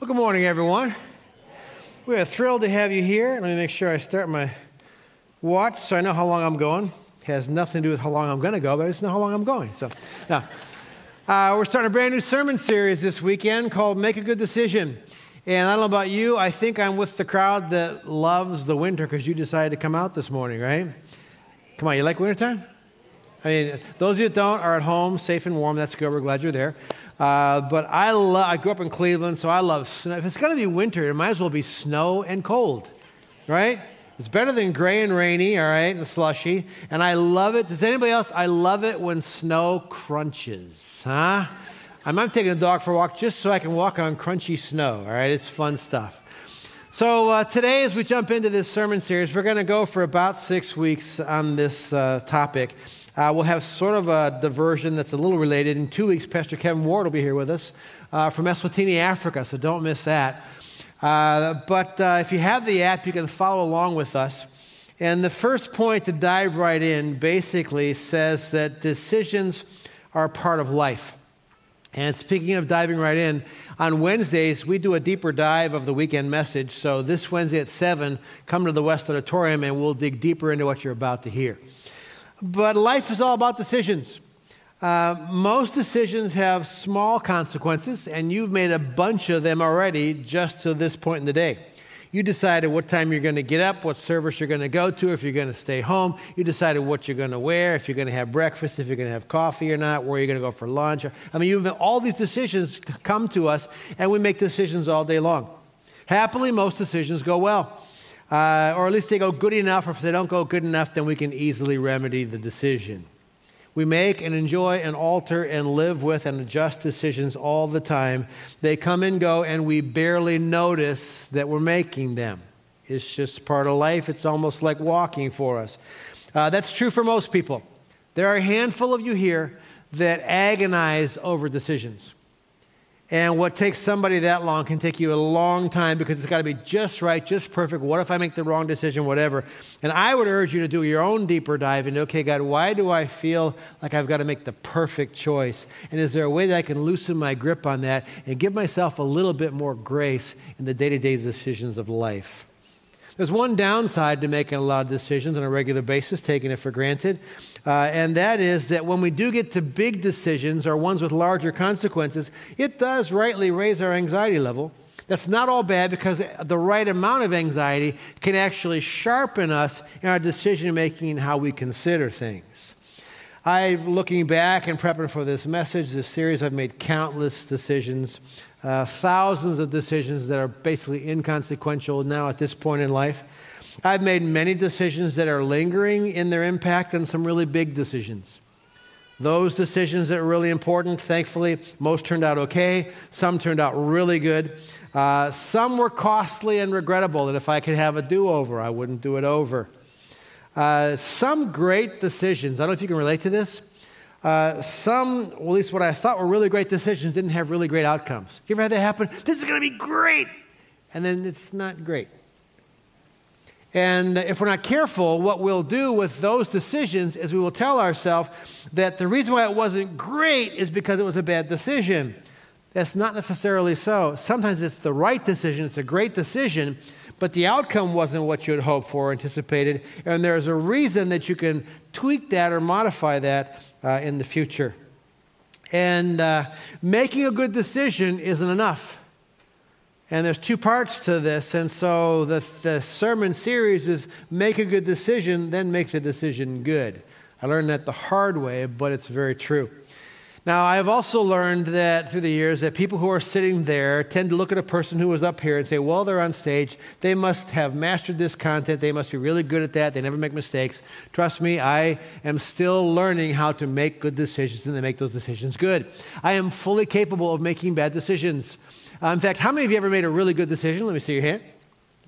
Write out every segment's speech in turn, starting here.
Well, good morning, everyone. We are thrilled to have you here. Let me make sure I start my watch so I know how long I'm going. It has nothing to do with how long I'm going to go, but I just know how long I'm going. So, now, uh, we're starting a brand new sermon series this weekend called Make a Good Decision. And I don't know about you, I think I'm with the crowd that loves the winter because you decided to come out this morning, right? Come on, you like wintertime? I mean, those of you that don't are at home, safe and warm. That's good. We're glad you're there. Uh, but I love, I grew up in Cleveland, so I love snow. If it's going to be winter, it might as well be snow and cold, right? It's better than gray and rainy, all right, and slushy. And I love it. Does anybody else? I love it when snow crunches, huh? I might taking the dog for a walk just so I can walk on crunchy snow, all right? It's fun stuff. So uh, today, as we jump into this sermon series, we're going to go for about six weeks on this uh, topic. Uh, we'll have sort of a diversion that's a little related. In two weeks, Pastor Kevin Ward will be here with us uh, from Eswatini, Africa, so don't miss that. Uh, but uh, if you have the app, you can follow along with us. And the first point to dive right in basically says that decisions are part of life. And speaking of diving right in, on Wednesdays, we do a deeper dive of the weekend message. So this Wednesday at 7, come to the West Auditorium and we'll dig deeper into what you're about to hear. But life is all about decisions. Uh, most decisions have small consequences, and you've made a bunch of them already just to this point in the day. You decided what time you're going to get up, what service you're going to go to, if you're going to stay home. You decided what you're going to wear, if you're going to have breakfast, if you're going to have coffee or not, where you're going to go for lunch. I mean, you've all these decisions come to us, and we make decisions all day long. Happily, most decisions go well uh, or at least they go good enough, or if they don't go good enough, then we can easily remedy the decision. We make and enjoy and alter and live with and adjust decisions all the time. They come and go, and we barely notice that we're making them. It's just part of life. It's almost like walking for us. Uh, that's true for most people. There are a handful of you here that agonize over decisions. And what takes somebody that long can take you a long time because it's got to be just right, just perfect. What if I make the wrong decision, whatever? And I would urge you to do your own deeper dive into okay, God, why do I feel like I've got to make the perfect choice? And is there a way that I can loosen my grip on that and give myself a little bit more grace in the day to day decisions of life? There's one downside to making a lot of decisions on a regular basis, taking it for granted, uh, and that is that when we do get to big decisions or ones with larger consequences, it does rightly raise our anxiety level. That's not all bad because the right amount of anxiety can actually sharpen us in our decision making and how we consider things. I, looking back and prepping for this message, this series, I've made countless decisions uh, thousands of decisions that are basically inconsequential now at this point in life. I've made many decisions that are lingering in their impact and some really big decisions. Those decisions that are really important, thankfully, most turned out okay. Some turned out really good. Uh, some were costly and regrettable, that if I could have a do over, I wouldn't do it over. Uh, some great decisions, I don't know if you can relate to this. Uh, some, at least what I thought were really great decisions, didn't have really great outcomes. You ever had that happen? This is going to be great. And then it's not great. And if we're not careful, what we'll do with those decisions is we will tell ourselves that the reason why it wasn't great is because it was a bad decision. That's not necessarily so. Sometimes it's the right decision, it's a great decision, but the outcome wasn't what you had hoped for or anticipated. And there's a reason that you can tweak that or modify that uh, in the future. And uh, making a good decision isn't enough. And there's two parts to this. And so the, the sermon series is make a good decision, then make the decision good. I learned that the hard way, but it's very true. Now, I have also learned that through the years that people who are sitting there tend to look at a person who is up here and say, well, they're on stage. They must have mastered this content. They must be really good at that. They never make mistakes. Trust me, I am still learning how to make good decisions and to make those decisions good. I am fully capable of making bad decisions. Uh, in fact, how many of you ever made a really good decision? Let me see your hand.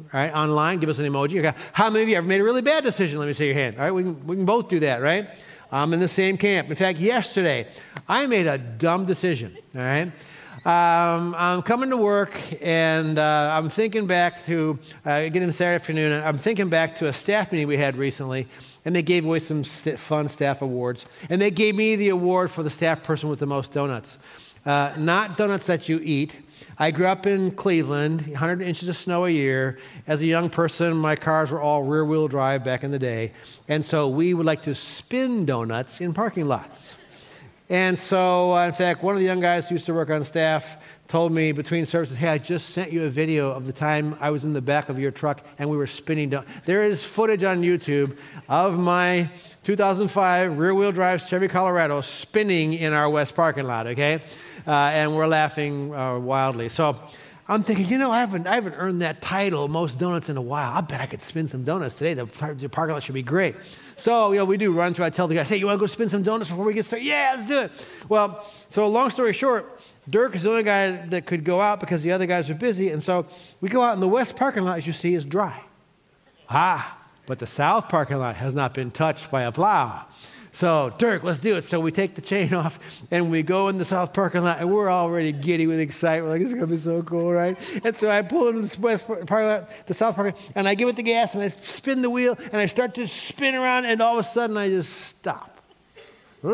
All right, online, give us an emoji. Okay. How many of you ever made a really bad decision? Let me see your hand. All right, we can, we can both do that, right? I'm in the same camp. In fact, yesterday, I made a dumb decision, all right? Um, I'm coming to work and uh, I'm thinking back to, uh, getting Saturday afternoon, I'm thinking back to a staff meeting we had recently, and they gave away some st- fun staff awards. And they gave me the award for the staff person with the most donuts. Uh, not donuts that you eat. I grew up in Cleveland, 100 inches of snow a year. As a young person, my cars were all rear wheel drive back in the day. And so we would like to spin donuts in parking lots. And so, uh, in fact, one of the young guys who used to work on staff told me between services, Hey, I just sent you a video of the time I was in the back of your truck and we were spinning down. There is footage on YouTube of my 2005 rear wheel drive Chevy Colorado spinning in our west parking lot, okay? Uh, and we're laughing uh, wildly. So, I'm thinking, you know, I haven't, I haven't earned that title, most donuts in a while. I bet I could spin some donuts today. The, the parking lot should be great. So, you know, we do run through. I tell the guy, hey, you want to go spin some donuts before we get started? Yeah, let's do it. Well, so long story short, Dirk is the only guy that could go out because the other guys are busy. And so we go out in the west parking lot, as you see, is dry. Ah, but the south parking lot has not been touched by a plow. So, Dirk, let's do it. So we take the chain off and we go in the south parking lot and we're already giddy with excitement. We're like, it's going to be so cool, right? And so I pull into the west parking lot, the south parking lot, and I give it the gas and I spin the wheel and I start to spin around and all of a sudden I just stop. I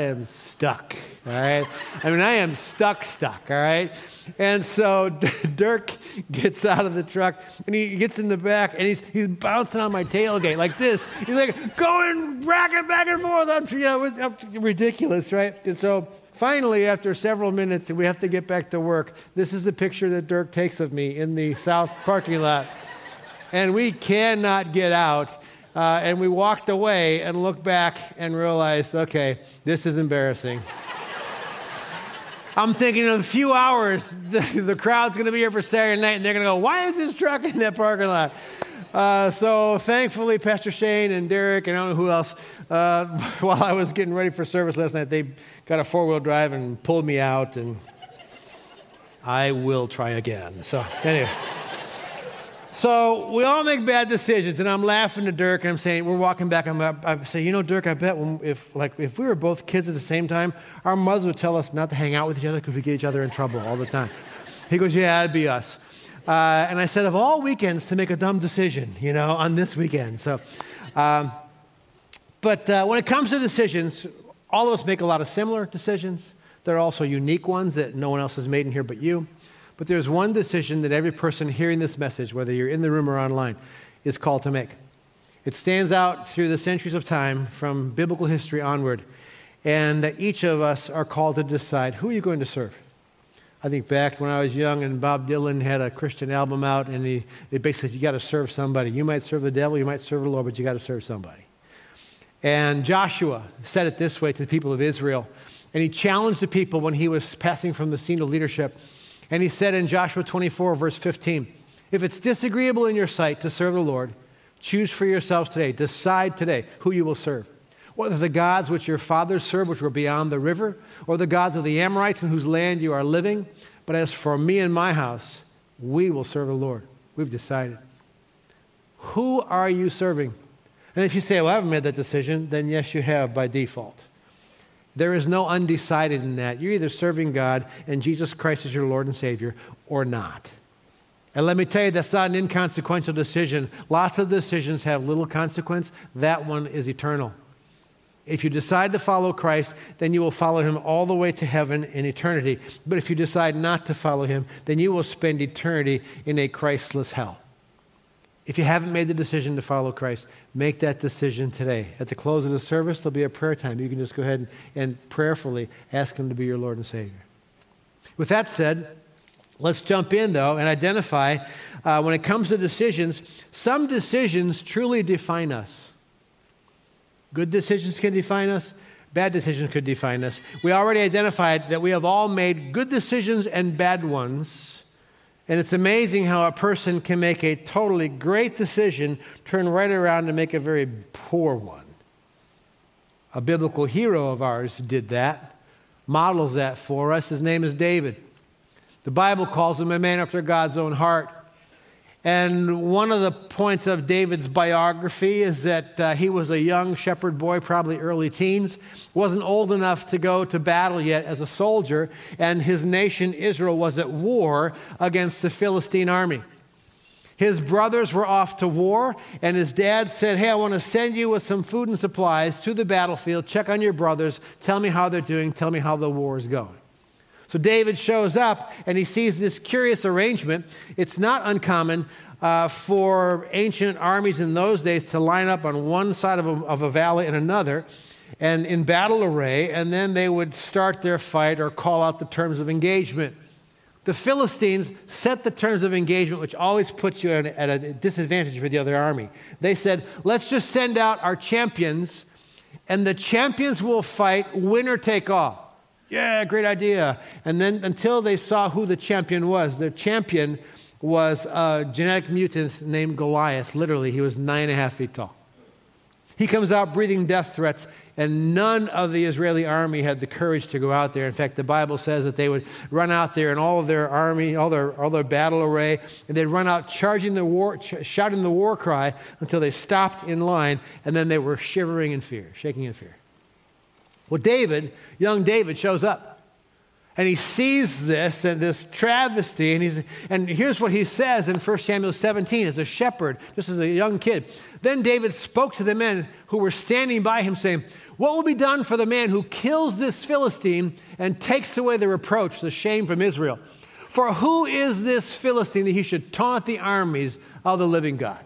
am stuck, all right? I mean, I am stuck, stuck, all right? And so Dirk gets out of the truck and he gets in the back and he's, he's bouncing on my tailgate like this. He's like going racking back and forth. I'm, you know, it's ridiculous, right? And so finally, after several minutes, we have to get back to work. This is the picture that Dirk takes of me in the south parking lot. And we cannot get out. Uh, and we walked away and looked back and realized, okay, this is embarrassing. I'm thinking in a few hours, the, the crowd's going to be here for Saturday night, and they're going to go, why is this truck in that parking lot? Uh, so thankfully, Pastor Shane and Derek and I don't know who else, uh, while I was getting ready for service last night, they got a four wheel drive and pulled me out, and I will try again. So, anyway. So we all make bad decisions, and I'm laughing to Dirk, and I'm saying, we're walking back, I'm, I say, you know, Dirk, I bet when, if, like, if we were both kids at the same time, our mothers would tell us not to hang out with each other because we get each other in trouble all the time. He goes, yeah, that'd be us. Uh, and I said, of all weekends to make a dumb decision, you know, on this weekend. So, um, but uh, when it comes to decisions, all of us make a lot of similar decisions. There are also unique ones that no one else has made in here but you. But there's one decision that every person hearing this message, whether you're in the room or online, is called to make. It stands out through the centuries of time from biblical history onward. And that each of us are called to decide who are you going to serve? I think back when I was young and Bob Dylan had a Christian album out, and he, basically said, You got to serve somebody. You might serve the devil, you might serve the Lord, but you got to serve somebody. And Joshua said it this way to the people of Israel. And he challenged the people when he was passing from the scene of leadership. And he said in Joshua 24, verse 15, If it's disagreeable in your sight to serve the Lord, choose for yourselves today, decide today who you will serve. Whether the gods which your fathers served, which were beyond the river, or the gods of the Amorites in whose land you are living. But as for me and my house, we will serve the Lord. We've decided. Who are you serving? And if you say, Well, I haven't made that decision, then yes, you have by default. There is no undecided in that. You're either serving God and Jesus Christ is your Lord and Savior or not. And let me tell you, that's not an inconsequential decision. Lots of decisions have little consequence. That one is eternal. If you decide to follow Christ, then you will follow him all the way to heaven in eternity. But if you decide not to follow him, then you will spend eternity in a Christless hell. If you haven't made the decision to follow Christ, make that decision today. At the close of the service, there'll be a prayer time. You can just go ahead and, and prayerfully ask Him to be your Lord and Savior. With that said, let's jump in, though, and identify uh, when it comes to decisions, some decisions truly define us. Good decisions can define us, bad decisions could define us. We already identified that we have all made good decisions and bad ones. And it's amazing how a person can make a totally great decision, turn right around and make a very poor one. A biblical hero of ours did that, models that for us. His name is David. The Bible calls him a man after God's own heart. And one of the points of David's biography is that uh, he was a young shepherd boy, probably early teens, wasn't old enough to go to battle yet as a soldier, and his nation, Israel, was at war against the Philistine army. His brothers were off to war, and his dad said, Hey, I want to send you with some food and supplies to the battlefield. Check on your brothers. Tell me how they're doing. Tell me how the war is going. So David shows up and he sees this curious arrangement. It's not uncommon uh, for ancient armies in those days to line up on one side of a, of a valley and another and in battle array, and then they would start their fight or call out the terms of engagement. The Philistines set the terms of engagement, which always puts you at a, disadvantage for the other army. They said, let's just send out our champions, and the champions will fight, winner take all. Yeah, great idea. And then until they saw who the champion was, the champion was a genetic mutant named Goliath. Literally, he was nine and a half feet tall. He comes out breathing death threats, and none of the Israeli army had the courage to go out there. In fact, the Bible says that they would run out there in all of their army, all their, all their battle array, and they'd run out charging the war, ch- shouting the war cry until they stopped in line, and then they were shivering in fear, shaking in fear. Well, David, young David, shows up. And he sees this and this travesty, and, he's, and here's what he says in 1 Samuel 17 as a shepherd, just as a young kid. Then David spoke to the men who were standing by him, saying, What will be done for the man who kills this Philistine and takes away the reproach, the shame from Israel? For who is this Philistine that he should taunt the armies of the living God?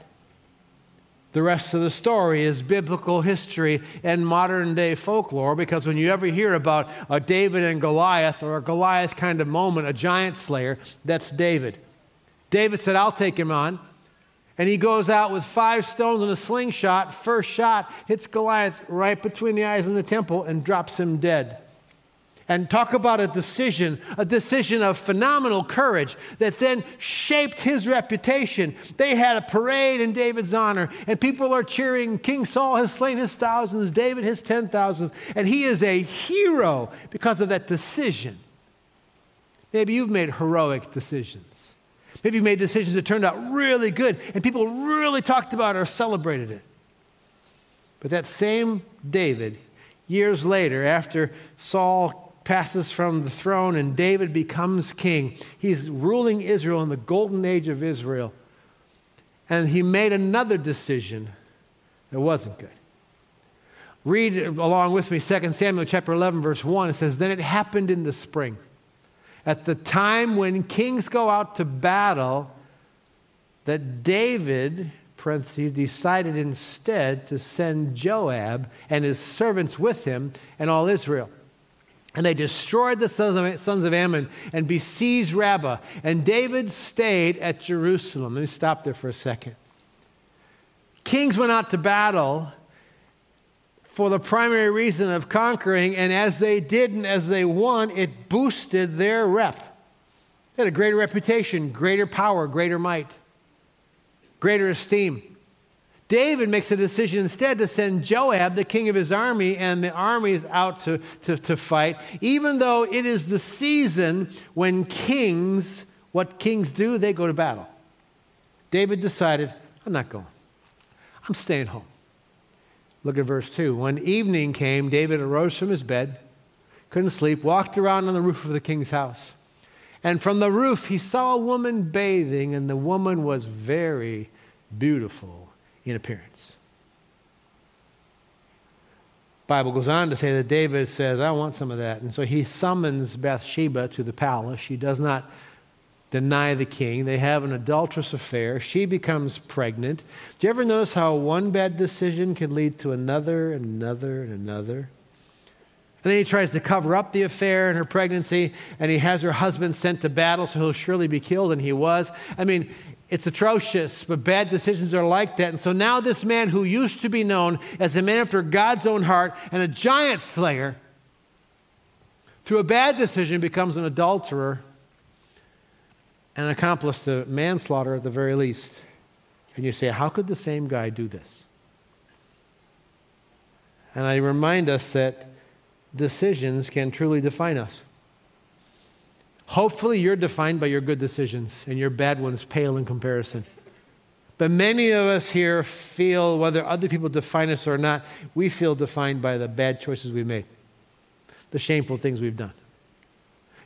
The rest of the story is biblical history and modern day folklore because when you ever hear about a David and Goliath or a Goliath kind of moment, a giant slayer, that's David. David said, I'll take him on. And he goes out with five stones and a slingshot. First shot hits Goliath right between the eyes in the temple and drops him dead and talk about a decision, a decision of phenomenal courage that then shaped his reputation. They had a parade in David's honor, and people are cheering, King Saul has slain his thousands, David his ten thousands, and he is a hero because of that decision. Maybe you've made heroic decisions. Maybe you made decisions that turned out really good, and people really talked about it or celebrated it. But that same David, years later, after Saul passes from the throne and David becomes king. He's ruling Israel in the golden age of Israel. And he made another decision that wasn't good. Read along with me 2 Samuel chapter 11 verse 1 it says then it happened in the spring at the time when kings go out to battle that David parentheses decided instead to send Joab and his servants with him and all Israel and they destroyed the sons of, Ammon and besieged Rabbah. And David stayed at Jerusalem. Let me stop there for a second. Kings went out to battle for the primary reason of conquering, and as they did and as they won, it boosted their rep. They had a greater reputation, greater power, greater might, greater esteem. David makes a decision instead to send Joab, the king of his army, and the armies out to, to, to fight, even though it is the season when kings, what kings do, they go to battle. David decided, I'm not going, I'm staying home. Look at verse 2. When evening came, David arose from his bed, couldn't sleep, walked around on the roof of the king's house. And from the roof, he saw a woman bathing, and the woman was very beautiful in appearance. Bible goes on to say that David says, I want some of that. And so he summons Bathsheba to the palace. She does not deny the king. They have an adulterous affair. She becomes pregnant. Do you ever notice how one bad decision can lead to another and another and another? And then he tries to cover up the affair and her pregnancy, and he has her husband sent to battle, so he'll surely be killed, and he was. I mean, it's atrocious, but bad decisions are like that. And so now, this man who used to be known as a man after God's own heart and a giant slayer, through a bad decision, becomes an adulterer and an accomplice to manslaughter at the very least. And you say, how could the same guy do this? And I remind us that decisions can truly define us. Hopefully, you're defined by your good decisions and your bad ones pale in comparison. But many of us here feel, whether other people define us or not, we feel defined by the bad choices we've made, the shameful things we've done.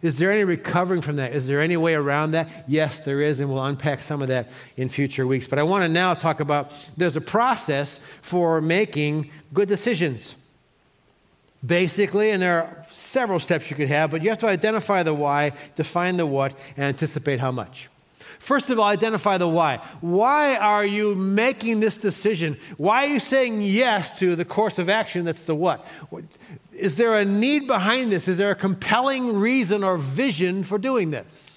Is there any recovering from that? Is there any way around that? Yes, there is, and we'll unpack some of that in future weeks. But I want to now talk about there's a process for making good decisions. Basically, and there are several steps you could have, but you have to identify the why, define the what, and anticipate how much. First of all, identify the why. Why are you making this decision? Why are you saying yes to the course of action that's the what? Is there a need behind this? Is there a compelling reason or vision for doing this?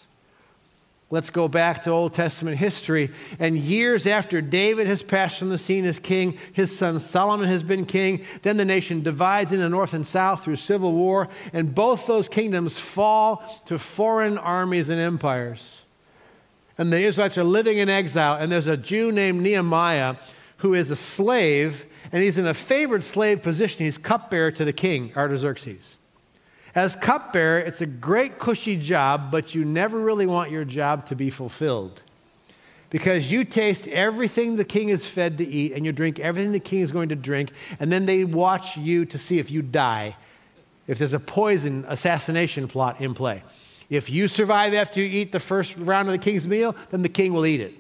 Let's go back to Old Testament history. And years after David has passed from the scene as king, his son Solomon has been king. Then the nation divides into north and south through civil war, and both those kingdoms fall to foreign armies and empires and the Israelites are living in exile, and there's a Jew named Nehemiah who is a slave, and he's in a favored slave position. He's cupbearer to the king, Artaxerxes. As cupbearer, it's a great, cushy job, but you never really want your job to be fulfilled. Because you taste everything the king is fed to eat, and you drink everything the king is going to drink, and then they watch you to see if you die, if there's a poison assassination plot in play. If you survive after you eat the first round of the king's meal, then the king will eat it.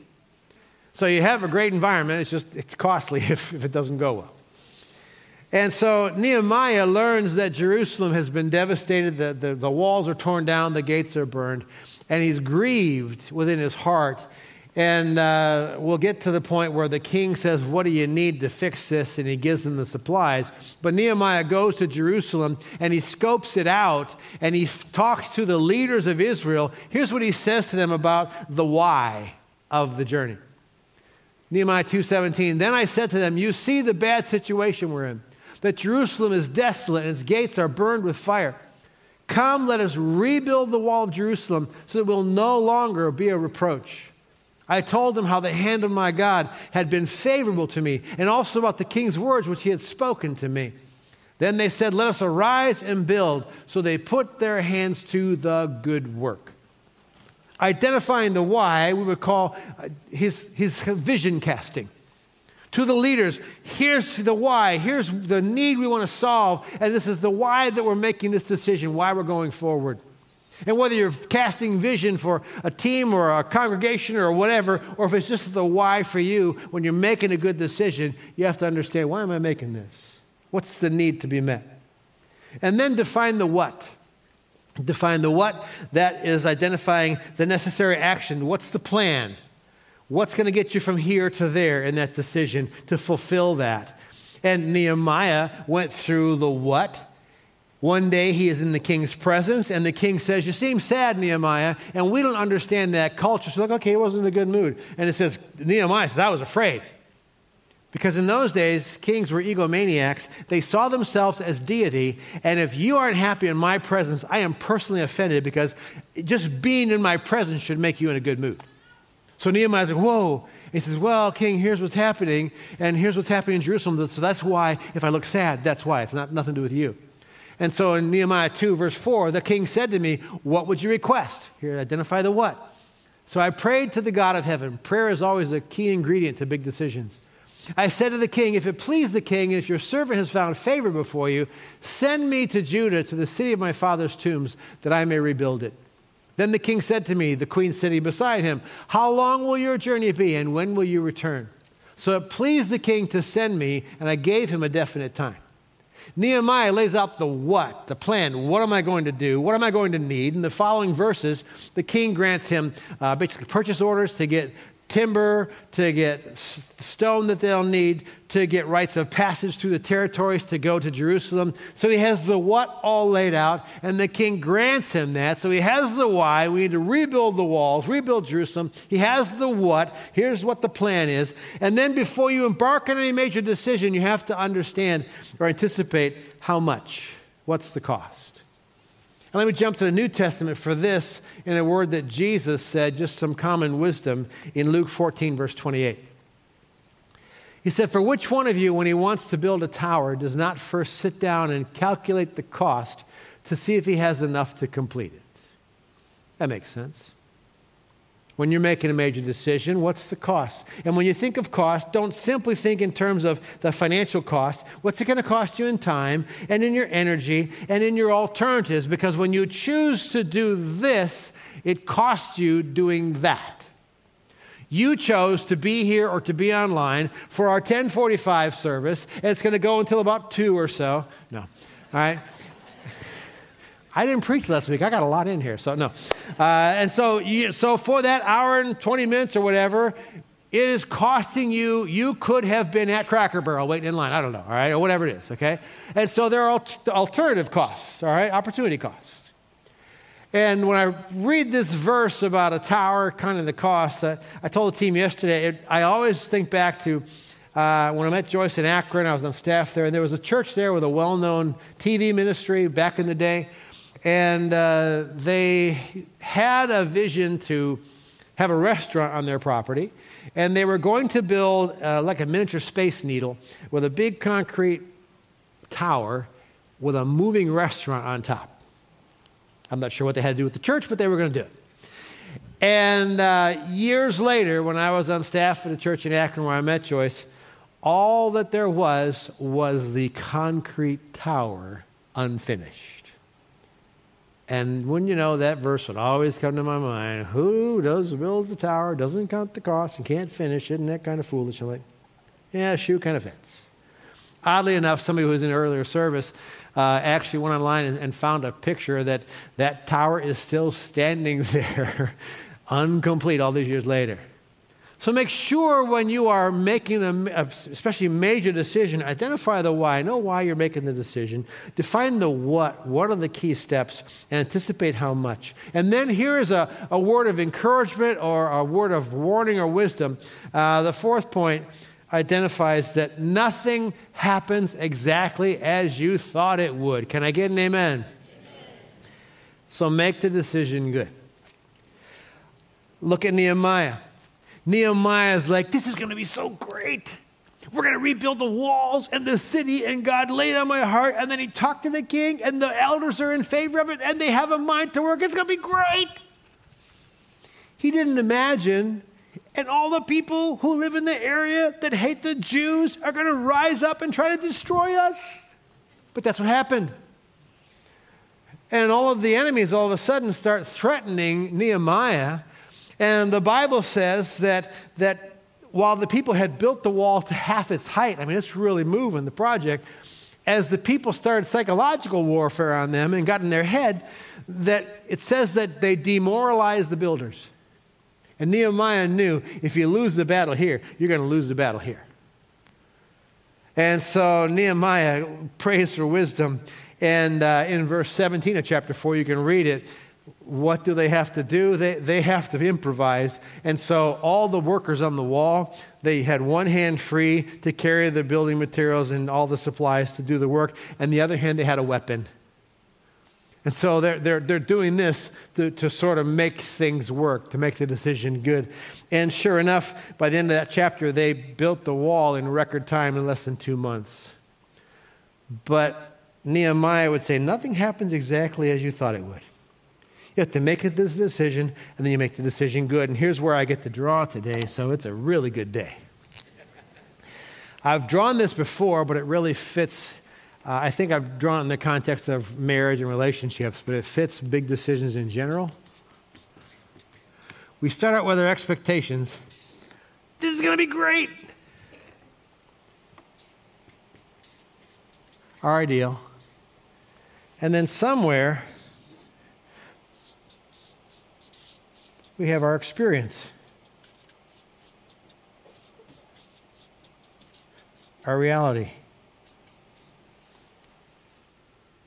So you have a great environment. It's just it's costly if, if it doesn't go well. And so Nehemiah learns that Jerusalem has been devastated, the, the, the walls are torn down, the gates are burned, and he's grieved within his heart and uh, we'll get to the point where the king says, What do you need to fix this? And he gives them the supplies. But Nehemiah goes to Jerusalem and he scopes it out and he talks to the leaders of Israel. Here's what he says to them about the why of the journey. Nehemiah 2:17 Then I said to them, You see the bad situation we're in, that Jerusalem is desolate and its gates are burned with fire. Come, let us rebuild the wall of Jerusalem so that it will no longer be a reproach. I told them how the hand of my God had been favorable to me, and also about the king's words which he had spoken to me. Then they said, Let us arise and build. So they put their hands to the good work. Identifying the why, we would call uh, his, his vision casting. To the leaders, here's the why, here's the need we want to solve, and this is the why that we're making this decision, why we're going forward. And whether you're casting vision for a team or a congregation or whatever, or if it's just the why for you, when you're making a good decision, you have to understand why am I making this? What's the need to be met? And then define the what. Define the what, that is identifying the necessary action. What's the plan? What's going to get you from here to there in that decision to fulfill that? And Nehemiah went through the what one day he is in the king's presence, and the king says, You seem sad, Nehemiah, and we don't understand that culture. So, like, okay, he wasn't in a good mood. And it says, Nehemiah says, I was afraid. Because in those days, kings were egomaniacs. They saw themselves as deity, and if you aren't happy in my presence, I am personally offended because just being in my presence should make you in a good mood. So Nehemiah's like, Whoa. He says, Well, king, here's what's happening, and here's what's happening in Jerusalem. So that's why, if I look sad, that's why. It's not nothing to do with you. And so in Nehemiah 2, verse 4, the king said to me, What would you request? Here, identify the what. So I prayed to the God of heaven. Prayer is always a key ingredient to big decisions. I said to the king, If it please the king, if your servant has found favor before you, send me to Judah, to the city of my father's tombs, that I may rebuild it. Then the king said to me, the queen sitting beside him, How long will your journey be, and when will you return? So it pleased the king to send me, and I gave him a definite time. Nehemiah lays out the what, the plan. What am I going to do? What am I going to need? In the following verses, the king grants him uh, basically purchase orders to get timber, to get stone that they'll need, to get rites of passage through the territories to go to Jerusalem. So he has the what all laid out, and the king grants him that. So he has the why. We need to rebuild the walls, rebuild Jerusalem. He has the what. Here's what the plan is. And then before you embark on any major decision, you have to understand or anticipate how much. What's the cost? And let me jump to the New Testament for this in a word that Jesus said, just some common wisdom in Luke 14, verse 28. He said, For which one of you, when he wants to build a tower, does not first sit down and calculate the cost to see if he has enough to complete it? That makes sense. When you're making a major decision, what's the cost? And when you think of cost, don't simply think in terms of the financial cost. What's it going to cost you in time and in your energy and in your alternatives? Because when you choose to do this, it costs you doing that. You chose to be here or to be online for our 1045 service, and it's going to go until about 2 or so. No. All right? I didn't preach last week. I got a lot in here, so no. Uh, and so, you, so for that hour and 20 minutes or whatever, it is costing you, you could have been at Cracker Barrel waiting in line. I don't know, all right, or whatever it is, okay? And so there are alternative costs, all right, opportunity costs. And when I read this verse about a tower, kind of the cost, uh, I told the team yesterday, it, I always think back to uh, when I met Joyce in Akron, I was on staff there, and there was a church there with a well known TV ministry back in the day and uh, they had a vision to have a restaurant on their property, and they were going to build uh, like a miniature space needle with a big concrete tower with a moving restaurant on top. I'm not sure what they had to do with the church, but they were going to do it. And uh, years later, when I was on staff at a church in Akron where I met Joyce, all that there was was the concrete tower unfinished. And when you know that verse would always come to my mind who does builds the tower, doesn't count the cost, and can't finish, isn't that kind of foolish? I'm like, yeah, shoe kind of fits. Oddly enough, somebody who was in earlier service uh, actually went online and, and found a picture that that tower is still standing there, incomplete all these years later. So make sure when you are making a, especially major decision, identify the why. Know why you're making the decision. Define the what. What are the key steps? And anticipate how much. And then here is a, a word of encouragement or a word of warning or wisdom. Uh, the fourth point identifies that nothing happens exactly as you thought it would. Can I get an amen? amen. So make the decision good. Look at Nehemiah. Nehemiah's like, this is going to be so great. We're going to rebuild the walls and the city, and God laid on my heart. And then he talked to the king, and the elders are in favor of it, and they have a mind to work. It's going to be great. He didn't imagine, and all the people who live in the area that hate the Jews are going to rise up and try to destroy us. But that's what happened. And all of the enemies all of a sudden start threatening Nehemiah and the Bible says that, that while the people had built the wall to half its height, I mean, it's really moving the project, as the people started psychological warfare on them and got in their head, that it says that they demoralized the builders. And Nehemiah knew if you lose the battle here, you're going to lose the battle here. And so Nehemiah prays for wisdom. And uh, in verse 17 of chapter 4, you can read it what do they have to do? They, they have to improvise. And so all the workers on the wall, they had one hand free to carry the building materials and all the supplies to do the work, and the other hand, they had a weapon. And so they're, they're, they're doing this to, to sort of make things work, to make the decision good. And sure enough, by the end of that chapter, they built the wall in record time in less than two months. But Nehemiah would say, nothing happens exactly as you thought it would. You have to make this decision, and then you make the decision good. And here's where I get to draw today, so it's a really good day. I've drawn this before, but it really fits. Uh, I think I've drawn it in the context of marriage and relationships, but it fits big decisions in general. We start out with our expectations. This is going to be great. Our ideal. And then somewhere, we have our experience, our reality.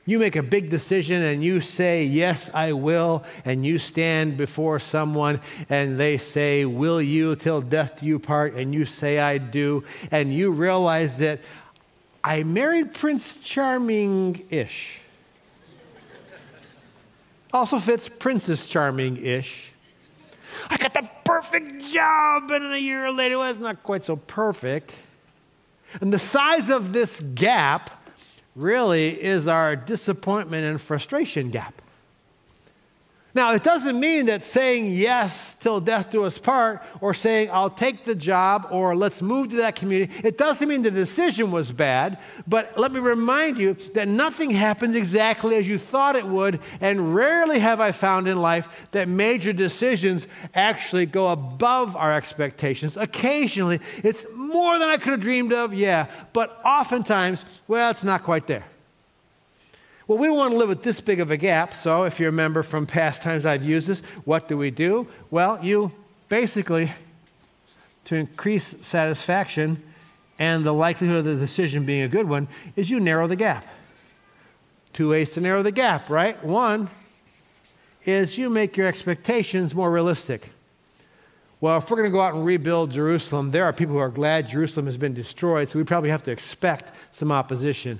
You make a big decision and you say, Yes, I will, and you stand before someone and they say, Will you till death do you part? And you say, I do. And you realize that I married Prince Charming ish. Also fits Princess Charming ish. I got the perfect job, and a year later, well, it's not quite so perfect. And the size of this gap really is our disappointment and frustration gap. Now, it doesn't mean that saying yes till death do us part or saying I'll take the job or let's move to that community, it doesn't mean the decision was bad. But let me remind you that nothing happens exactly as you thought it would. And rarely have I found in life that major decisions actually go above our expectations. Occasionally, it's more than I could have dreamed of, yeah. But oftentimes, well, it's not quite there. Well, we don't want to live with this big of a gap. So, if you remember from past times I've used this, what do we do? Well, you basically, to increase satisfaction and the likelihood of the decision being a good one, is you narrow the gap. Two ways to narrow the gap, right? One is you make your expectations more realistic. Well, if we're going to go out and rebuild Jerusalem, there are people who are glad Jerusalem has been destroyed, so we probably have to expect some opposition.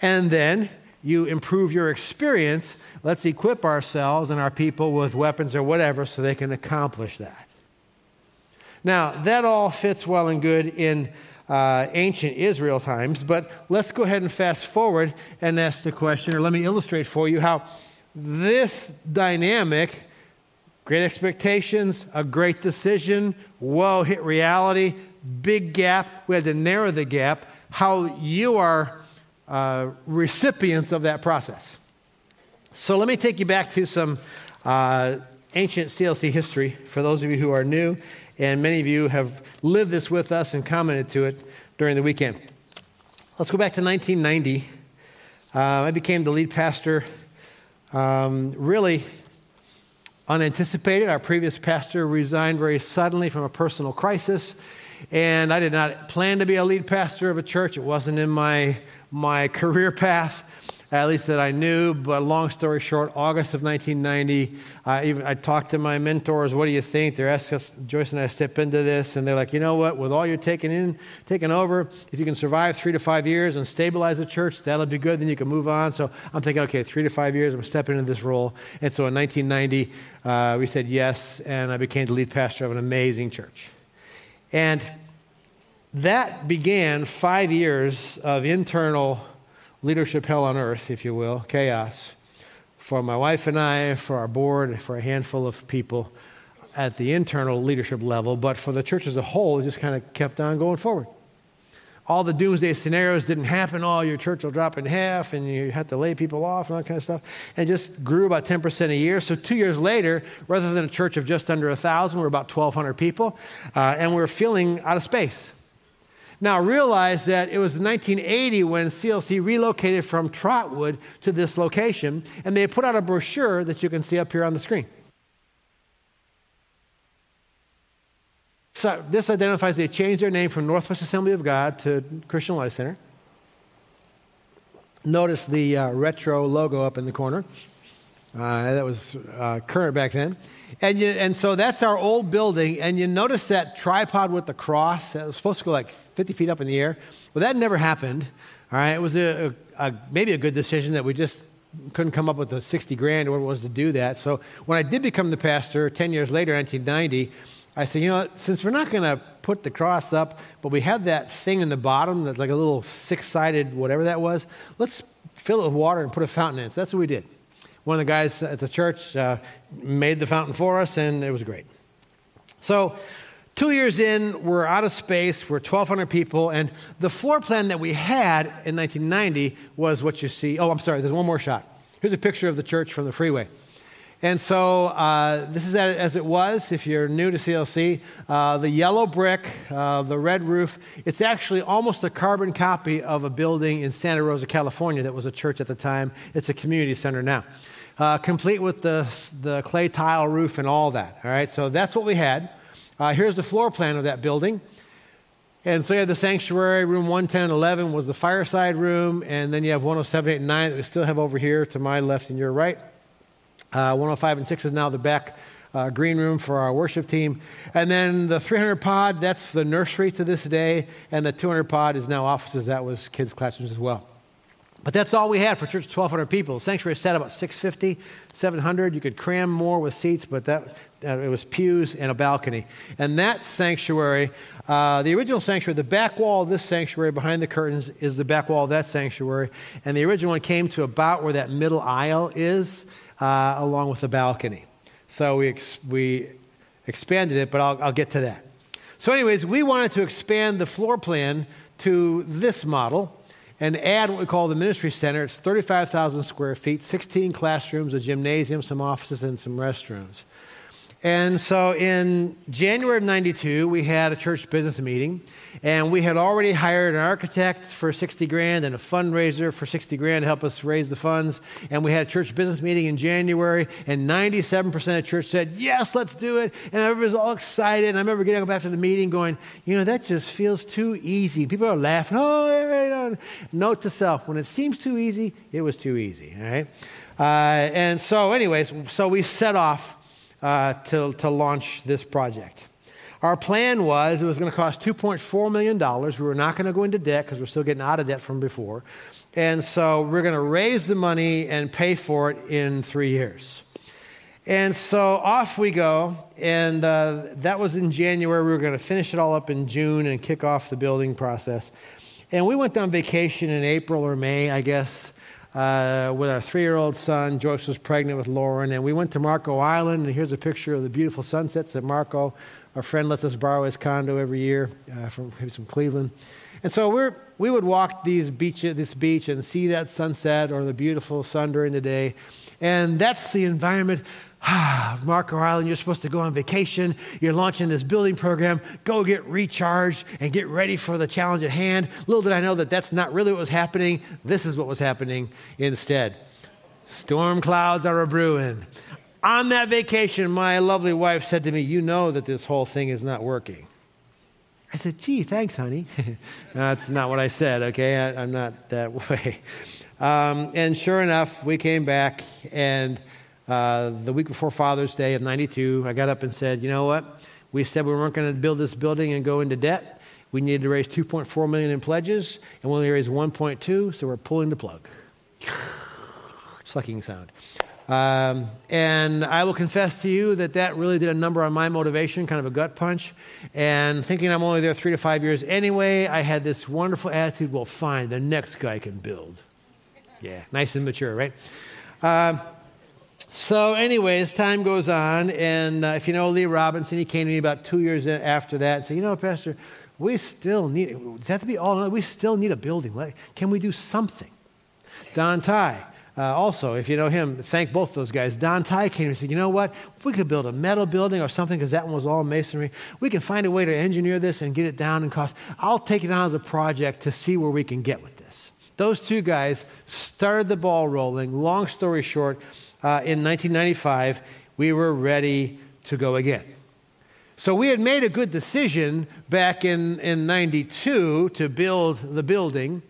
And then you improve your experience, let's equip ourselves and our people with weapons or whatever so they can accomplish that. Now, that all fits well and good in uh, ancient Israel times, but let's go ahead and fast forward and ask the question, or let me illustrate for you how this dynamic great expectations, a great decision, whoa, hit reality, big gap. We had to narrow the gap. How you are uh, recipients of that process. So let me take you back to some uh, ancient CLC history for those of you who are new, and many of you have lived this with us and commented to it during the weekend. Let's go back to 1990. Uh, I became the lead pastor um, really unanticipated. Our previous pastor resigned very suddenly from a personal crisis, and I did not plan to be a lead pastor of a church. It wasn't in my my career path, at least that I knew. But long story short, August of 1990, I, even, I talked to my mentors, what do you think? They're asking us, Joyce and I step into this, and they're like, you know what, with all you're taking in, taking over, if you can survive three to five years and stabilize the church, that'll be good, then you can move on. So I'm thinking, okay, three to five years, I'm stepping into this role. And so in 1990, uh, we said yes, and I became the lead pastor of an amazing church. And that began five years of internal leadership hell on earth, if you will, chaos, for my wife and I, for our board, for a handful of people at the internal leadership level, but for the church as a whole, it just kind of kept on going forward. All the doomsday scenarios didn't happen. All your church will drop in half, and you have to lay people off, and all that kind of stuff. And just grew about 10% a year. So two years later, rather than a church of just under 1,000, we're about 1,200 people, uh, and we're feeling out of space. Now, realize that it was 1980 when CLC relocated from Trotwood to this location, and they put out a brochure that you can see up here on the screen. So, this identifies they changed their name from Northwest Assembly of God to Christian Life Center. Notice the uh, retro logo up in the corner. Uh, that was uh, current back then. And, you, and so that's our old building. And you notice that tripod with the cross that was supposed to go like 50 feet up in the air. Well, that never happened. All right. It was a, a, a, maybe a good decision that we just couldn't come up with the 60 grand or what it was to do that. So when I did become the pastor 10 years later, 1990, I said, you know, since we're not going to put the cross up, but we have that thing in the bottom that's like a little six sided, whatever that was, let's fill it with water and put a fountain in. So that's what we did. One of the guys at the church uh, made the fountain for us, and it was great. So, two years in, we're out of space, we're 1,200 people, and the floor plan that we had in 1990 was what you see. Oh, I'm sorry, there's one more shot. Here's a picture of the church from the freeway. And so uh, this is as it was. If you're new to CLC, uh, the yellow brick, uh, the red roof, it's actually almost a carbon copy of a building in Santa Rosa, California that was a church at the time. It's a community center now uh, complete with the, the clay tile roof and all that. All right, so that's what we had. Uh, here's the floor plan of that building. And so you have the sanctuary, room 110 and 11 was the fireside room, and then you have 107, 8, and 9 that we still have over here to my left and your right. Uh, 105 and 6 is now the back uh, green room for our worship team. And then the 300 pod, that's the nursery to this day, and the 200 pod is now offices. That was kids' classrooms as well. But that's all we had for church, 1,200 people. The sanctuary sat about 650, 700. You could cram more with seats, but that, uh, it was pews and a balcony. And that sanctuary, uh, the original sanctuary, the back wall of this sanctuary behind the curtains is the back wall of that sanctuary. And the original one came to about where that middle aisle is, uh, along with the balcony. So we, ex- we expanded it, but I'll, I'll get to that. So, anyways, we wanted to expand the floor plan to this model and add what we call the ministry center. It's 35,000 square feet, 16 classrooms, a gymnasium, some offices, and some restrooms. And so in January of 92, we had a church business meeting, and we had already hired an architect for 60 grand and a fundraiser for 60 grand to help us raise the funds. And we had a church business meeting in January, and 97% of church said, Yes, let's do it. And everybody was all excited. And I remember getting up after the meeting going, You know, that just feels too easy. People are laughing. Oh, yeah, yeah. note to self when it seems too easy, it was too easy. All right? Uh, and so, anyways, so we set off uh, to, to launch this project. Our plan was it was going to cost $2.4 million. We were not going to go into debt because we're still getting out of debt from before. And so we're going to raise the money and pay for it in three years. And so off we go. And uh, that was in January. We were going to finish it all up in June and kick off the building process. And we went on vacation in April or May, I guess uh, with our three year old son. Joyce was pregnant with Lauren, and we went to Marco Island. And here's a picture of the beautiful sunsets at Marco. Our friend lets us borrow his condo every year uh, from, from Cleveland. And so we're, we would walk these beach, this beach and see that sunset or the beautiful sun during the day. And that's the environment Marco Island, you're supposed to go on vacation. You're launching this building program. Go get recharged and get ready for the challenge at hand. Little did I know that that's not really what was happening. This is what was happening instead. Storm clouds are a brewing. On that vacation, my lovely wife said to me, You know that this whole thing is not working. I said, Gee, thanks, honey. That's not what I said, okay? I, am not that way. Um, and sure enough, we came back and uh, the week before Father's Day of 92, I got up and said, you know what? We said we weren't going to build this building and go into debt. We needed to raise 2.4 million in pledges, and we only raised 1.2, so we're pulling the plug. Sucking sound. Um, and I will confess to you that that really did a number on my motivation, kind of a gut punch. And thinking I'm only there three to five years anyway, I had this wonderful attitude well, fine, the next guy can build. Yeah, nice and mature, right? Um, so, anyways, time goes on, and uh, if you know Lee Robinson, he came to me about two years after that and said, "You know, Pastor, we still need. Does that to be all? We still need a building. Can we do something?" Don Ty. Uh, also, if you know him, thank both those guys. Don Ty came and said, You know what? If we could build a metal building or something, because that one was all masonry, we can find a way to engineer this and get it down in cost. I'll take it on as a project to see where we can get with. Those two guys started the ball rolling. Long story short, uh, in 1995, we were ready to go again. So we had made a good decision back in, in 92 to build the building.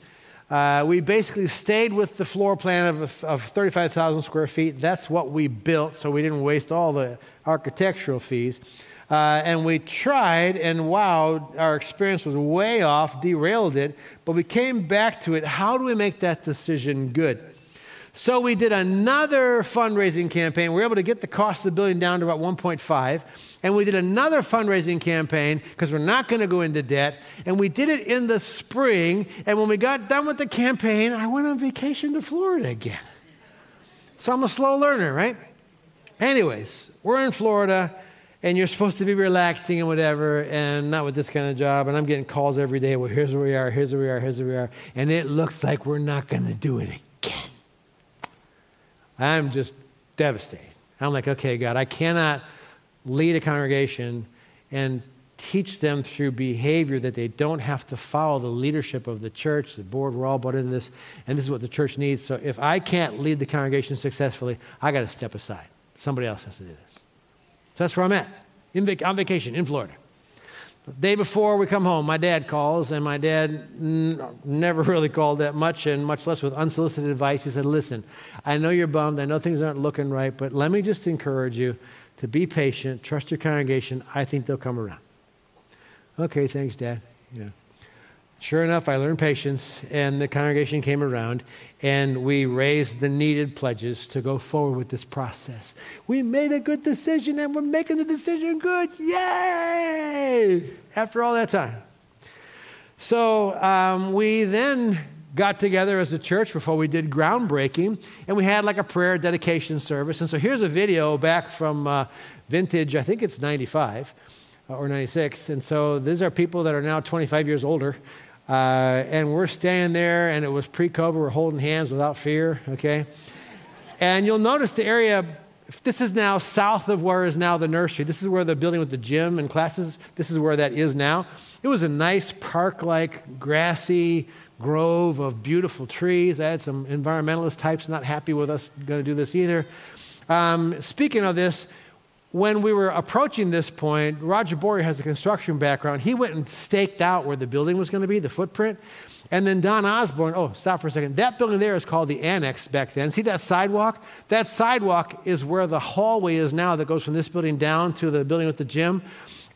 Uh, we basically stayed with the floor plan of, of 35,000 square feet. That's what we built, so we didn't waste all the architectural fees. Uh, and we tried, and wow, our experience was way off, derailed it, but we came back to it. How do we make that decision good? So we did another fundraising campaign. We were able to get the cost of the building down to about 1.5. And we did another fundraising campaign because we're not going to go into debt. And we did it in the spring. And when we got done with the campaign, I went on vacation to Florida again. So I'm a slow learner, right? Anyways, we're in Florida and you're supposed to be relaxing and whatever, and not with this kind of job. And I'm getting calls every day. Well, here's where we are, here's where we are, here's where we are. And it looks like we're not going to do it again. I'm just devastated. I'm like, okay, God, I cannot lead a congregation and teach them through behavior that they don't have to follow the leadership of the church, the board. We're all bought into this, and this is what the church needs. So if I can't lead the congregation successfully, I got to step aside. Somebody else has to do this. So that's where I'm at. Vac- on vacation in Florida. The day before we come home, my dad calls, and my dad n- never really called that much, and much less with unsolicited advice. He said, Listen, I know you're bummed. I know things aren't looking right, but let me just encourage you to be patient, trust your congregation. I think they'll come around. Okay, thanks, Dad. Yeah. Sure enough, I learned patience, and the congregation came around, and we raised the needed pledges to go forward with this process. We made a good decision, and we're making the decision good. Yay! After all that time. So um, we then got together as a church before we did groundbreaking, and we had like a prayer dedication service. And so here's a video back from uh, vintage, I think it's 95 uh, or 96. And so these are people that are now 25 years older. Uh, and we're standing there, and it was pre COVID. We're holding hands without fear, okay? And you'll notice the area, this is now south of where is now the nursery. This is where the building with the gym and classes, this is where that is now. It was a nice park like, grassy grove of beautiful trees. I had some environmentalist types not happy with us going to do this either. Um, speaking of this, when we were approaching this point, Roger Bory has a construction background. He went and staked out where the building was going to be, the footprint. And then Don Osborne, oh, stop for a second. That building there is called the Annex back then. See that sidewalk? That sidewalk is where the hallway is now that goes from this building down to the building with the gym.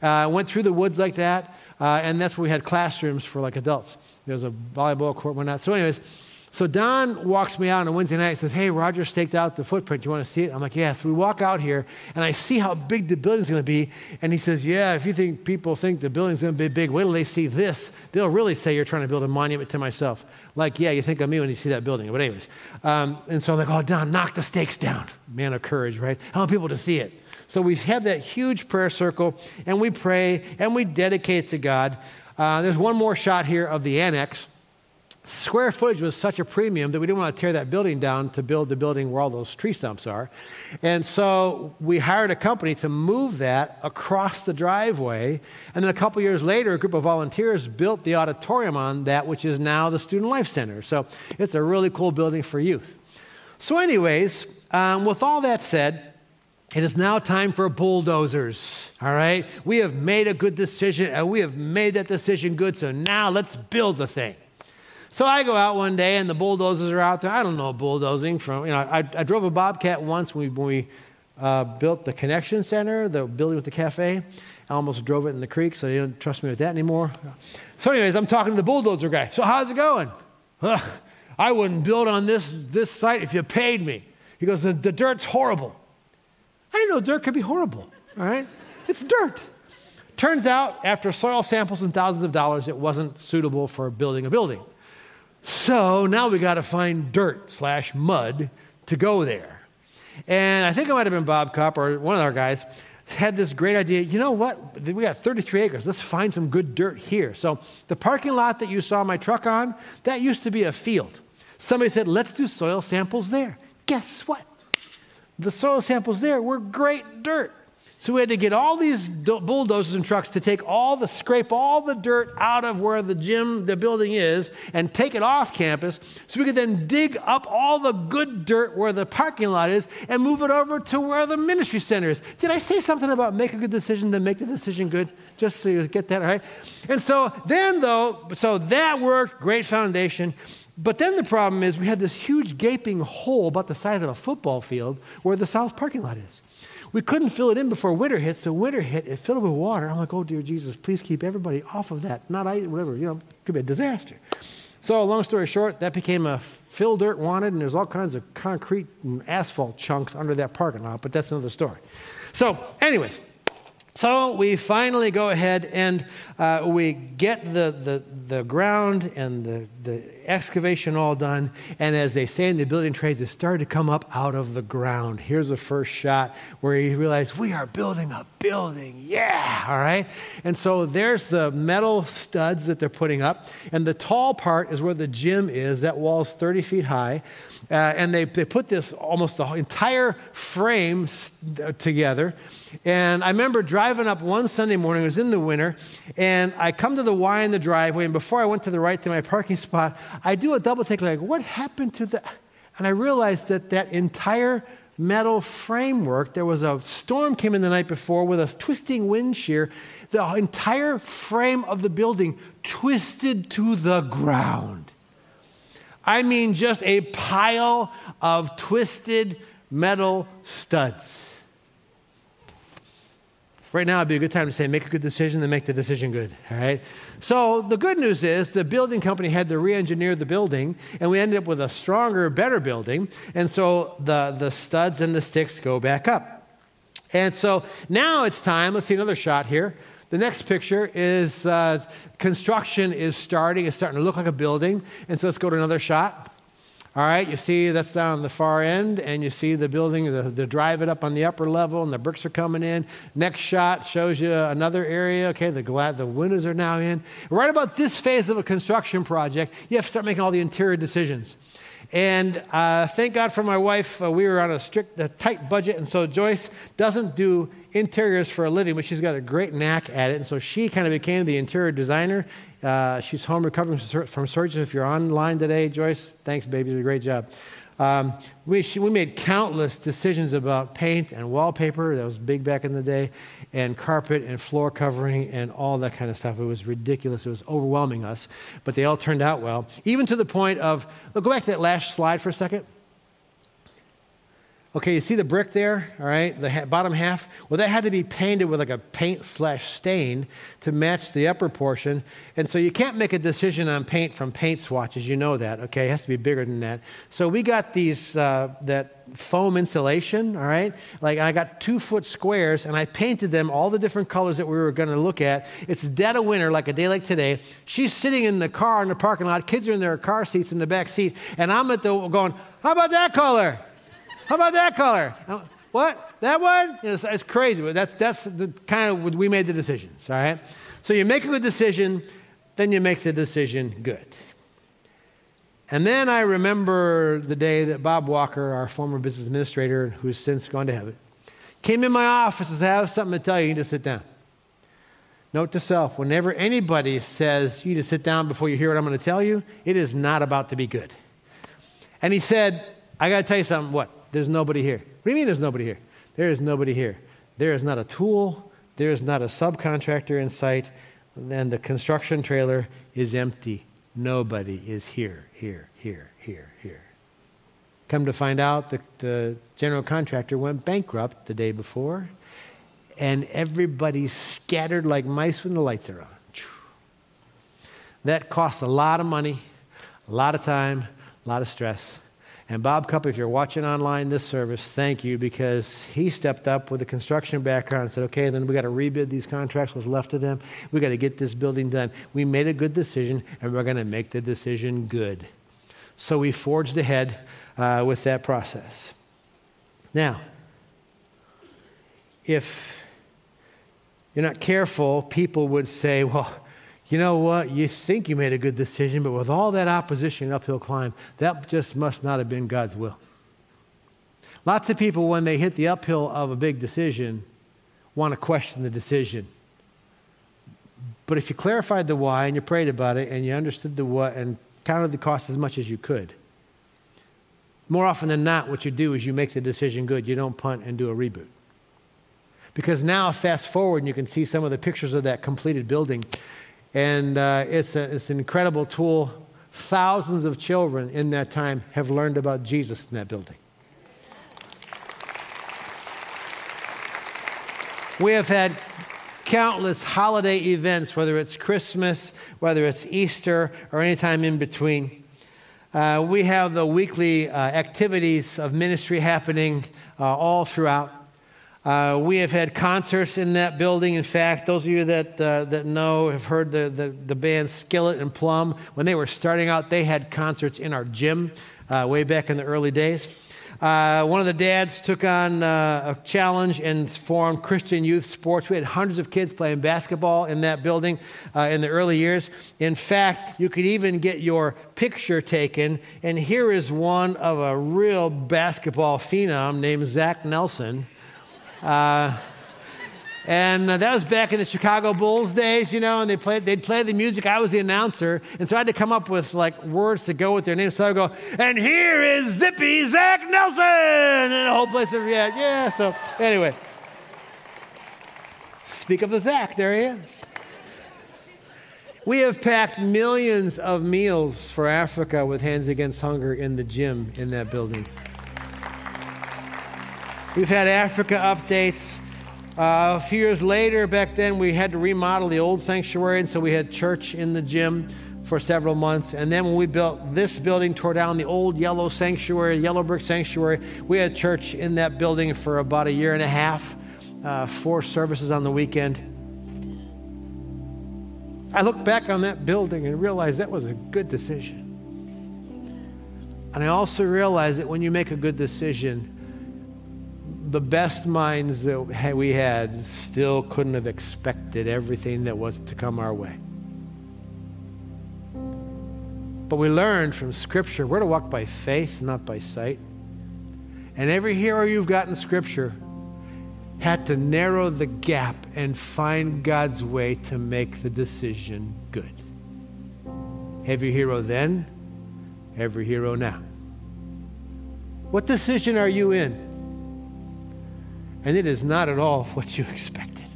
Uh, went through the woods like that, uh, and that's where we had classrooms for like adults. There's a volleyball court, whatnot. So, anyways, so Don walks me out on a Wednesday night and says, Hey, Roger staked out the footprint. You want to see it? I'm like, Yeah. So we walk out here and I see how big the building's going to be. And he says, Yeah, if you think people think the building's going to be big, wait till they see this. They'll really say you're trying to build a monument to myself. Like, yeah, you think of me when you see that building. But, anyways. Um, and so I'm like, Oh, Don, knock the stakes down. Man of courage, right? I want people to see it. So we have that huge prayer circle and we pray and we dedicate to God. Uh, there's one more shot here of the annex square footage was such a premium that we didn't want to tear that building down to build the building where all those tree stumps are. And so we hired a company to move that across the driveway. And then a couple years later, a group of volunteers built the auditorium on that, which is now the Student Life Center. So it's a really cool building for youth. So, anyways, um, with all that said, it is now time for bulldozers, all right? We have made a good decision and we have made that decision good, so now let's build the thing. So I go out one day and the bulldozers are out there. I don't know bulldozing from, you know, I, I drove a Bobcat once when we, when we uh, built the Connection Center, the building with the cafe. I almost drove it in the creek, so they don't trust me with that anymore. So, anyways, I'm talking to the bulldozer guy. So, how's it going? Ugh, I wouldn't build on this, this site if you paid me. He goes, the, the dirt's horrible. I didn't know dirt could be horrible, all right? It's dirt. Turns out, after soil samples and thousands of dollars, it wasn't suitable for building a building. So now we got to find dirt slash mud to go there. And I think it might have been Bob Cup or one of our guys had this great idea. You know what? We got 33 acres. Let's find some good dirt here. So the parking lot that you saw my truck on, that used to be a field. Somebody said, let's do soil samples there. Guess what? The soil samples there were great dirt. So we had to get all these bulldozers and trucks to take all the, scrape all the dirt out of where the gym, the building is, and take it off campus so we could then dig up all the good dirt where the parking lot is and move it over to where the ministry center is. Did I say something about make a good decision, then make the decision good? Just so you get that right. And so then, though, so that worked, great foundation. But then the problem is we had this huge gaping hole about the size of a football field where the south parking lot is. We couldn't fill it in before winter hit, so winter hit, it filled with water. I'm like, oh, dear Jesus, please keep everybody off of that. Not I, whatever, you know, could be a disaster. So, long story short, that became a fill dirt wanted, and there's all kinds of concrete and asphalt chunks under that parking lot, but that's another story. So, anyways, so we finally go ahead and uh, we get the, the, the ground and the, the excavation all done. And as they say in the building trades, it started to come up out of the ground. Here's the first shot where you realize we are building a building. Yeah, all right? And so there's the metal studs that they're putting up. And the tall part is where the gym is. That wall's 30 feet high. Uh, and they, they put this almost the entire frame together. And I remember driving up one Sunday morning, it was in the winter, and I come to the Y in the driveway, and before I went to the right to my parking spot, I do a double take, like, what happened to the. And I realized that that entire metal framework, there was a storm came in the night before with a twisting wind shear. The entire frame of the building twisted to the ground. I mean, just a pile of twisted metal studs. Right now it'd be a good time to say, make a good decision, then make the decision good. All right? So the good news is the building company had to re engineer the building, and we ended up with a stronger, better building. And so the, the studs and the sticks go back up. And so now it's time, let's see another shot here. The next picture is uh, construction is starting. It's starting to look like a building. And so let's go to another shot. All right, you see that's down the far end, and you see the building, the, the drive it up on the upper level, and the bricks are coming in. Next shot shows you another area. Okay, the, gla- the windows are now in. Right about this phase of a construction project, you have to start making all the interior decisions. And uh, thank God for my wife. Uh, we were on a strict, a tight budget, and so Joyce doesn't do interiors for a living, but she's got a great knack at it. And so she kind of became the interior designer. Uh, she's home recovering from surgery. If you're online today, Joyce, thanks, baby. You did a great job. Um, we, we made countless decisions about paint and wallpaper. That was big back in the day, and carpet and floor covering and all that kind of stuff. It was ridiculous. It was overwhelming us, but they all turned out well. Even to the point of, look, go back to that last slide for a second. Okay, you see the brick there, all right, the ha- bottom half? Well, that had to be painted with like a paint slash stain to match the upper portion. And so you can't make a decision on paint from paint swatches. You know that, okay? It has to be bigger than that. So we got these, uh, that foam insulation, all right? Like I got two foot squares and I painted them all the different colors that we were going to look at. It's dead of winter, like a day like today. She's sitting in the car in the parking lot. Kids are in their car seats in the back seat. And I'm at the going, how about that color? How about that color? Oh. What? That one? You know, it's, it's, crazy, but that's, that's the kind of, we made the decisions, all right? So you make a good decision, then you make the decision good. And then I remember the day that Bob Walker, our former business administrator, who's since gone to heaven, came in my office and said, I have something to tell you. You need to sit down. Note to self whenever anybody says you need to sit down before you hear what I'm going to tell you, it is not about to be good. And he said, I got to tell you something. What? There's nobody here. What do you mean there's nobody here? There is nobody here. There is not a tool, there is not a subcontractor in sight, and the construction trailer is empty. Nobody is here, here, here, here, here. Come to find out, the, the general contractor went bankrupt the day before, and everybody's scattered like mice when the lights are on. That costs a lot of money, a lot of time, a lot of stress. And Bob Cup, if you're watching online this service, thank you because he stepped up with a construction background and said, okay, then we got to rebid these contracts, what's left of them. We got to get this building done. We made a good decision and we're going to make the decision good. So we forged ahead uh, with that process. Now, if you're not careful, people would say, well, you know what? You think you made a good decision, but with all that opposition and uphill climb, that just must not have been God's will. Lots of people, when they hit the uphill of a big decision, want to question the decision. But if you clarified the why and you prayed about it and you understood the what and counted the cost as much as you could, more often than not, what you do is you make the decision good. You don't punt and do a reboot. Because now, fast forward, and you can see some of the pictures of that completed building. And uh, it's, a, it's an incredible tool. Thousands of children in that time have learned about Jesus in that building. We have had countless holiday events, whether it's Christmas, whether it's Easter, or any time in between. Uh, we have the weekly uh, activities of ministry happening uh, all throughout. Uh, we have had concerts in that building. In fact, those of you that, uh, that know have heard the, the, the, band Skillet and Plumb. When they were starting out, they had concerts in our gym uh, way back in the early days. Uh, one of the dads took on uh, a challenge and formed Christian Youth Sports. We had hundreds of kids playing basketball in that building uh, in the early years. In fact, you could even get your picture taken. And here is one of a real basketball phenom named Zach Nelson. Uh, and uh, that was back in the Chicago Bulls days, you know, and they played, they'd play the music. I was the announcer. And so I had to come up with like words to go with their name. So I go, and here is Zippy Zach Nelson. And the whole place was, yeah, yeah. So anyway, speak of the Zach, there he is. We have packed millions of meals for Africa with Hands Against Hunger in the gym in that building. We've had Africa updates. Uh, a few years later, back then, we had to remodel the old sanctuary, and so we had church in the gym for several months. And then when we built this building, tore down the old yellow sanctuary, yellow brick sanctuary, we had church in that building for about a year and a half, uh, four services on the weekend. I look back on that building and realize that was a good decision. And I also realize that when you make a good decision, the best minds that we had still couldn't have expected everything that was to come our way. But we learned from Scripture we're to walk by faith, not by sight. And every hero you've got in Scripture had to narrow the gap and find God's way to make the decision good. Every hero then, every hero now. What decision are you in? And it is not at all what you expected.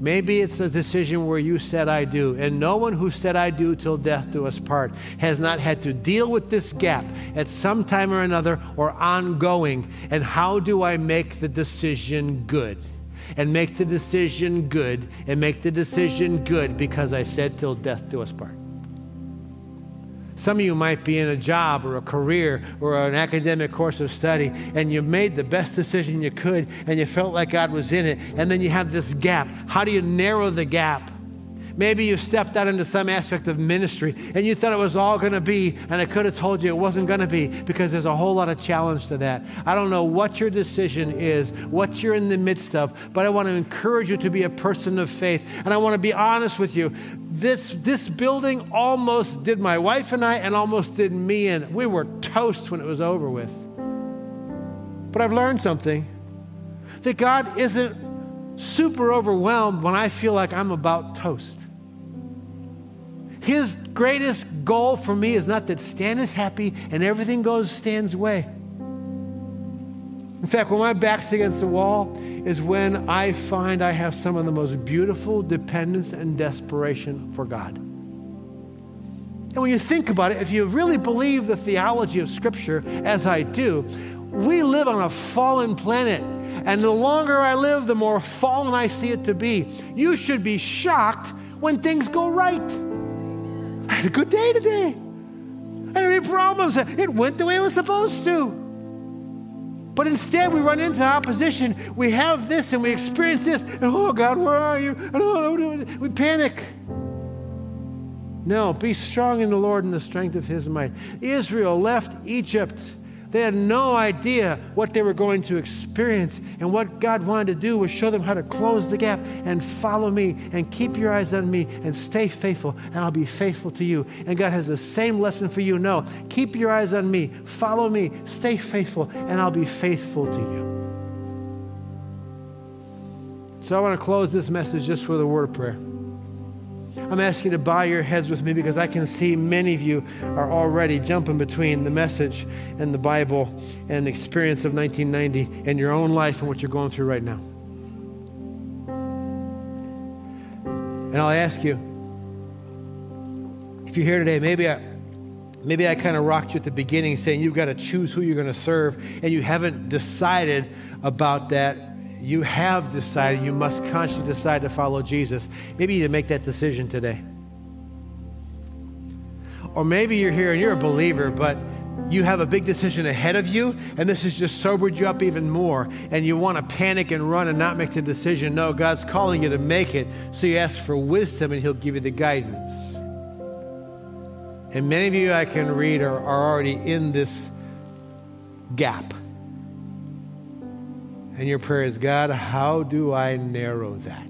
Maybe it's a decision where you said, I do. And no one who said, I do till death do us part has not had to deal with this gap at some time or another or ongoing. And how do I make the decision good? And make the decision good and make the decision good because I said, till death do us part. Some of you might be in a job or a career or an academic course of study, and you made the best decision you could, and you felt like God was in it, and then you have this gap. How do you narrow the gap? Maybe you stepped out into some aspect of ministry and you thought it was all going to be, and I could have told you it wasn't going to be because there's a whole lot of challenge to that. I don't know what your decision is, what you're in the midst of, but I want to encourage you to be a person of faith. And I want to be honest with you. This, this building almost did my wife and I, and almost did me in. We were toast when it was over with. But I've learned something that God isn't super overwhelmed when I feel like I'm about toast. His greatest goal for me is not that Stan is happy and everything goes Stan's way. In fact, when my back's against the wall is when I find I have some of the most beautiful dependence and desperation for God. And when you think about it, if you really believe the theology of Scripture, as I do, we live on a fallen planet. And the longer I live, the more fallen I see it to be. You should be shocked when things go right. I had a good day today. I didn't have any problems. It went the way it was supposed to. But instead, we run into opposition. We have this and we experience this. And oh, God, where are you? And oh, oh we panic. No, be strong in the Lord and the strength of his might. Israel left Egypt they had no idea what they were going to experience. And what God wanted to do was show them how to close the gap and follow me and keep your eyes on me and stay faithful, and I'll be faithful to you. And God has the same lesson for you. No, keep your eyes on me, follow me, stay faithful, and I'll be faithful to you. So I want to close this message just with a word of prayer. I'm asking you to bow your heads with me because I can see many of you are already jumping between the message and the Bible and the experience of 1990 and your own life and what you're going through right now. And I'll ask you if you're here today, maybe I, maybe I kind of rocked you at the beginning saying you've got to choose who you're going to serve and you haven't decided about that you have decided you must consciously decide to follow Jesus, maybe you need to make that decision today. Or maybe you're here and you're a believer, but you have a big decision ahead of you, and this has just sobered you up even more, and you want to panic and run and not make the decision. No, God's calling you to make it, so you ask for wisdom, and He'll give you the guidance. And many of you I can read are, are already in this gap. And your prayer is God, how do I narrow that?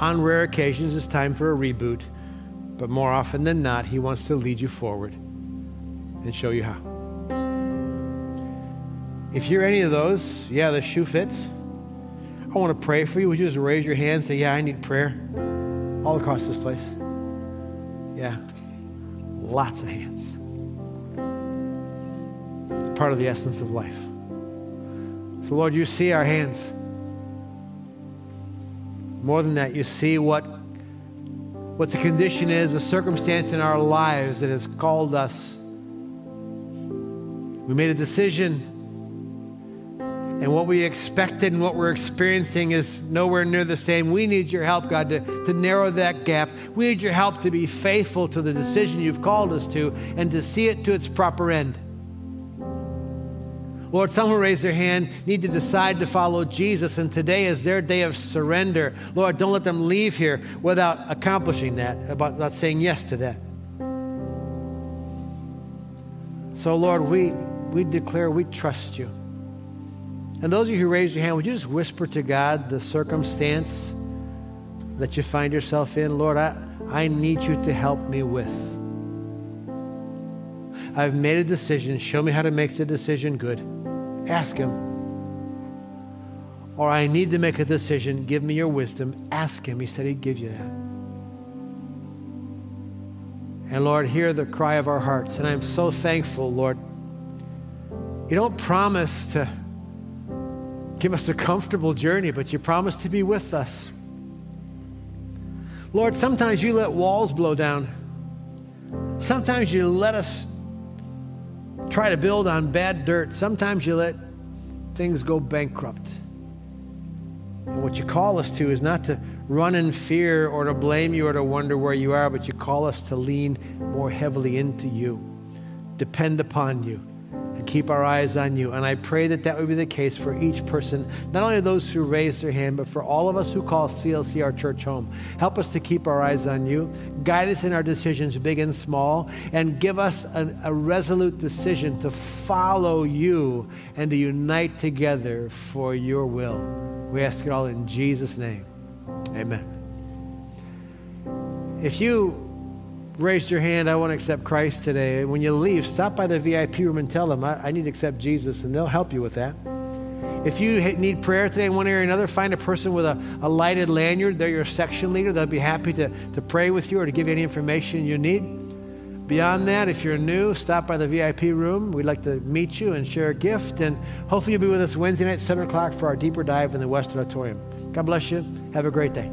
On rare occasions, it's time for a reboot, but more often than not, He wants to lead you forward and show you how. If you're any of those, yeah, the shoe fits. I want to pray for you. Would you just raise your hand and say, Yeah, I need prayer? All across this place. Yeah. Lots of hands. It's part of the essence of life. So, Lord, you see our hands. More than that, you see what, what the condition is, the circumstance in our lives that has called us. We made a decision and what we expected and what we're experiencing is nowhere near the same. We need your help, God, to, to narrow that gap. We need your help to be faithful to the decision you've called us to and to see it to its proper end. Lord, some who raise their hand need to decide to follow Jesus, and today is their day of surrender. Lord, don't let them leave here without accomplishing that, without saying yes to that. So, Lord, we, we declare we trust you. And those of you who raised your hand, would you just whisper to God the circumstance that you find yourself in? Lord, I, I need you to help me with. I've made a decision. Show me how to make the decision good. Ask Him. Or I need to make a decision. Give me your wisdom. Ask Him. He said He'd give you that. And Lord, hear the cry of our hearts. And I'm so thankful, Lord. You don't promise to give us a comfortable journey, but you promise to be with us. Lord, sometimes you let walls blow down. Sometimes you let us try to build on bad dirt. Sometimes you let things go bankrupt. And what you call us to is not to run in fear or to blame you or to wonder where you are, but you call us to lean more heavily into you, depend upon you, and keep our eyes on you. And I pray that that would be the case for each person, not only those who raise their hand, but for all of us who call CLC our church home. Help us to keep our eyes on you. Guide us in our decisions, big and small, and give us an, a resolute decision to follow you and to unite together for your will. We ask it all in Jesus' name. Amen. If you raised your hand, I want to accept Christ today. When you leave, stop by the VIP room and tell them, I, I need to accept Jesus, and they'll help you with that. If you need prayer today in one area or another, find a person with a, a lighted lanyard. They're your section leader. They'll be happy to, to pray with you or to give you any information you need. Beyond that, if you're new, stop by the VIP room. We'd like to meet you and share a gift. And hopefully, you'll be with us Wednesday night, 7 o'clock, for our deeper dive in the West Auditorium. God bless you. Have a great day.